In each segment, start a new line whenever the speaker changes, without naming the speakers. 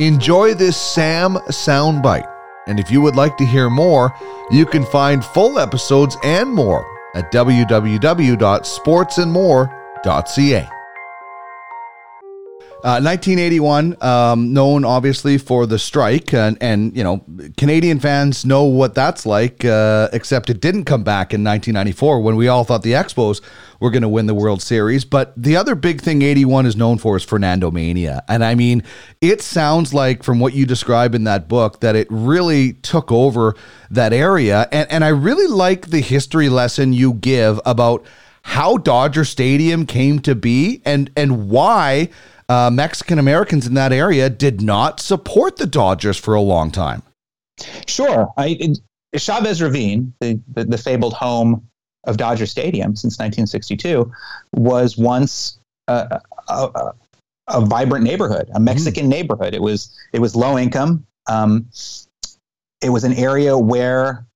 Enjoy this Sam soundbite. And if you would like to hear more, you can find full episodes and more at www.sportsandmore.ca. Uh, 1981, um, known obviously for the strike, and, and you know Canadian fans know what that's like. Uh, except it didn't come back in 1994 when we all thought the Expos were going to win the World Series. But the other big thing 81 is known for is Fernando Mania, and I mean, it sounds like from what you describe in that book that it really took over that area, and and I really like the history lesson you give about how Dodger Stadium came to be and and why uh, Mexican Americans in that area did not support the Dodgers for a long time.
Sure. I, Chavez Ravine, the, the, the, fabled home of Dodger Stadium since 1962, was once a, a, a vibrant neighborhood, a Mexican mm. neighborhood. It was it was low income. Um, it was an area where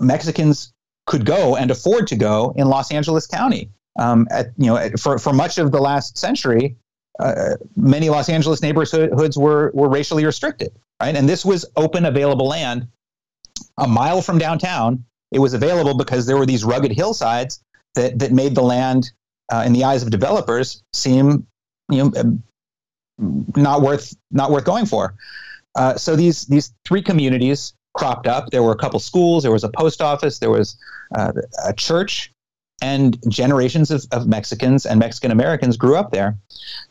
Mexicans could go and afford to go in Los Angeles County. Um, at, you know, for, for much of the last century, uh, many Los Angeles neighborhoods were were racially restricted, right? And this was open, available land a mile from downtown. It was available because there were these rugged hillsides that that made the land, uh, in the eyes of developers, seem you know um, not worth not worth going for. Uh, so these these three communities cropped up. There were a couple schools. There was a post office. There was uh, a church and generations of, of, Mexicans and Mexican Americans grew up there.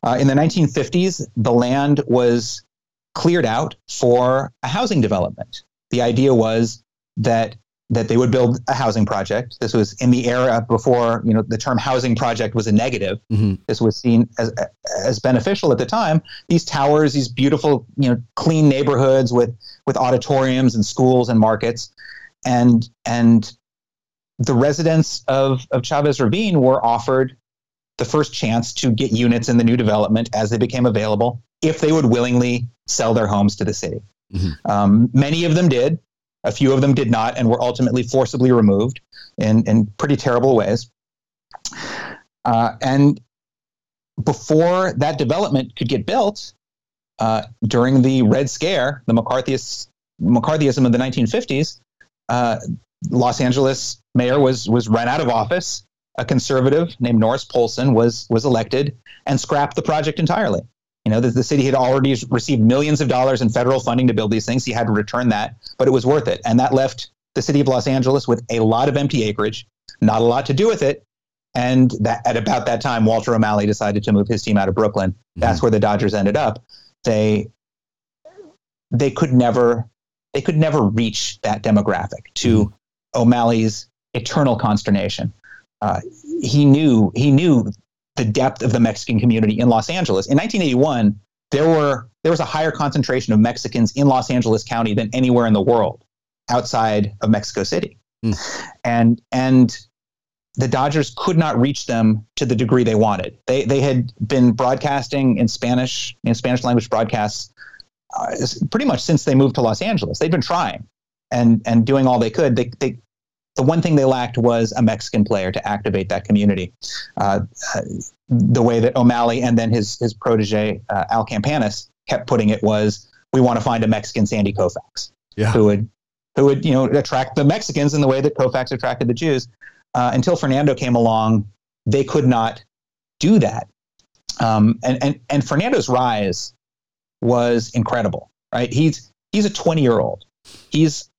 Uh, in the 1950s, the land was cleared out for a housing development. The idea was that that they would build a housing project. This was in the era before you know the term housing project was a negative. Mm-hmm. This was seen as as beneficial at the time. These towers, these beautiful you know clean neighborhoods with with auditoriums and schools and markets, and and the residents of, of Chavez Ravine were offered the first chance to get units in the new development as they became available if they would willingly sell their homes to the city. Mm-hmm. Um, many of them did. A few of them did not and were ultimately forcibly removed in, in pretty terrible ways. Uh, and before that development could get built, uh, during the Red Scare, the McCarthyist, McCarthyism of the 1950s, uh, Los Angeles mayor was was run out of office. A conservative named Norris Poulson was was elected and scrapped the project entirely. You know, the, the city had already received millions of dollars in federal funding to build these things. He had to return that, but it was worth it. And that left the city of Los Angeles with a lot of empty acreage, not a lot to do with it. And that at about that time, Walter O'Malley decided to move his team out of Brooklyn. Mm-hmm. That's where the Dodgers ended up. They they could never they could never reach that demographic to mm-hmm. O'Malley's eternal consternation. Uh, he knew he knew the depth of the Mexican community in Los Angeles. In 1981, there were there was a higher concentration of Mexicans in Los Angeles County than anywhere in the world outside of Mexico City, mm. and and the Dodgers could not reach them to the degree they wanted. They they had been broadcasting in Spanish in Spanish language broadcasts uh, pretty much since they moved to Los Angeles. They'd been trying and and doing all they could. They they the one thing they lacked was a Mexican player to activate that community. Uh, uh, the way that O'Malley and then his his protege uh, Al Campanis kept putting it was, we want to find a Mexican Sandy Koufax yeah. who would who would you know attract the Mexicans in the way that Koufax attracted the Jews. Uh, until Fernando came along, they could not do that. Um, and and and Fernando's rise was incredible. Right? He's he's a 20 year old. He's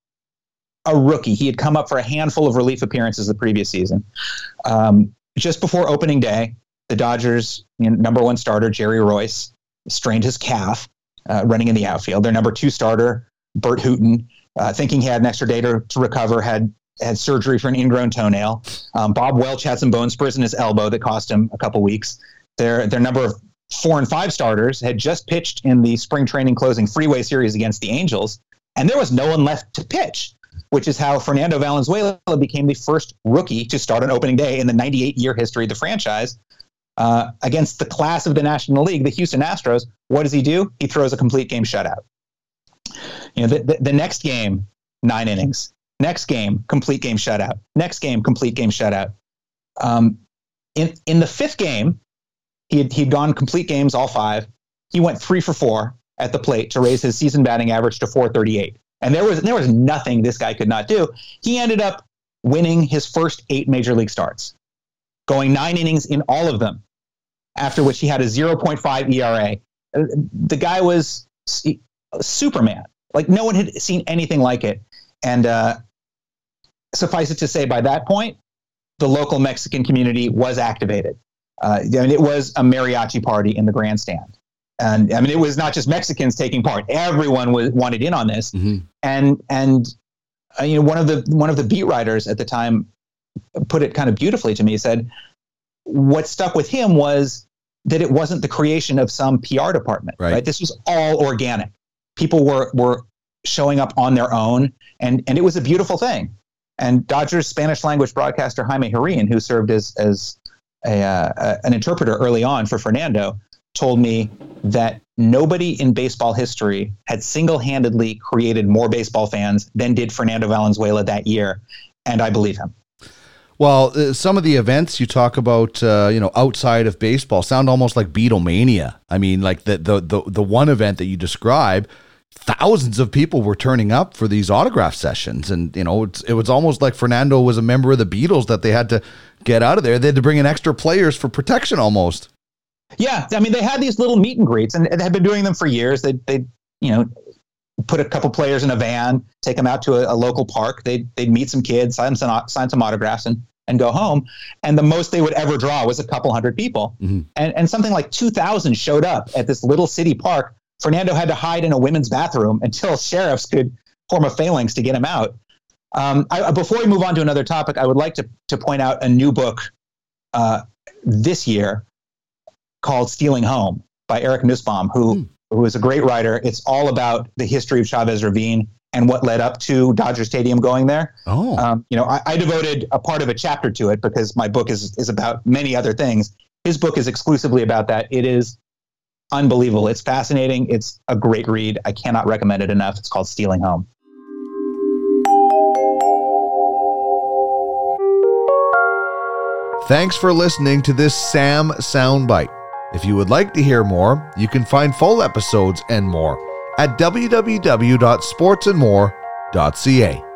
a rookie. He had come up for a handful of relief appearances the previous season. Um, just before opening day, the Dodgers' you know, number one starter, Jerry Reuss, strained his calf uh, running in the outfield. Their number two starter, Burt Hooton, uh, thinking he had an extra day to, to, recover, had had surgery for an ingrown toenail. Um, Bob Welch had some bone spurs in his elbow that cost him a couple weeks. Their their number of four and five starters had just pitched in the spring training closing freeway series against the Angels, and there was no one left to pitch which is how Fernando Valenzuela became the first rookie to start on opening day in the 98 year history of the franchise. Uh, against the class of the National League, the Houston Astros, what does he do? He throws a complete game shutout. You know, the, the, the next game, nine innings. Next game, complete game shutout. Next game, complete game shutout. Um, in in the fifth game, he had, he'd gone complete games, all five. He went three for four, at the plate to raise his season batting average to 438. And there was there was nothing this guy could not do. He ended up winning his first eight major league starts, going nine innings in all of them. After which he had a 0.5 ERA. The guy was Superman. Like no one had seen anything like it. And uh, suffice it to say, by that point, the local Mexican community was activated. Uh, it was a mariachi party in the grandstand. And I mean, it was not just Mexicans taking part; everyone was wanted in on this. Mm-hmm. And and uh, you know, one of the one of the beat writers at the time put it kind of beautifully to me. Said, "What stuck with him was that it wasn't the creation of some PR department. Right. right? This was all organic. People were were showing up on their own, and and it was a beautiful thing. And Dodgers Spanish language broadcaster Jaime Jarrín, who served as as a, uh, an interpreter early on for Fernando, told me that nobody in baseball history had single handedly created more baseball fans than did Fernando Valenzuela that year. And I believe him.
Well, uh, some of the events you talk about, uh, you know, outside of baseball sound almost like Beatlemania. I mean, like the, the the the one event that you describe, thousands of people were turning up for these autograph sessions, and you know, it was almost like Fernando was a member of the Beatles that they had to get out of there. They had to bring in extra players for protection, almost.
Yeah, I mean, they had these little meet and greets, and they had been doing them for years. They, they, you know, put a couple players in a van, take them out to a, a local park. They'd, they'd meet some kids, sign some, sign some autographs, and and go home. And the most they would ever draw was a couple hundred people. Mm-hmm. And, and something like 2,000 showed up at this little city park. Fernando had to hide in a women's bathroom until sheriffs could form a phalanx to get him out. Um, I, before we move on to another topic, I would like to, to point out a new book uh, this year called Stealing Home by Eric Nusbaum, who, mm. who is a great writer. It's all about the history of Chavez Ravine and what led up to Dodger Stadium going there. Oh, um, you know, I, I, devoted a part of a chapter to it because my book is is about many other things. His book is exclusively about that. It is unbelievable. It's fascinating. It's a great read. I cannot recommend it enough. It's called Stealing Home.
Thanks for listening to this Sam Soundbite. If you would like to hear more, you can find full episodes and more at www.sportsandmore.ca.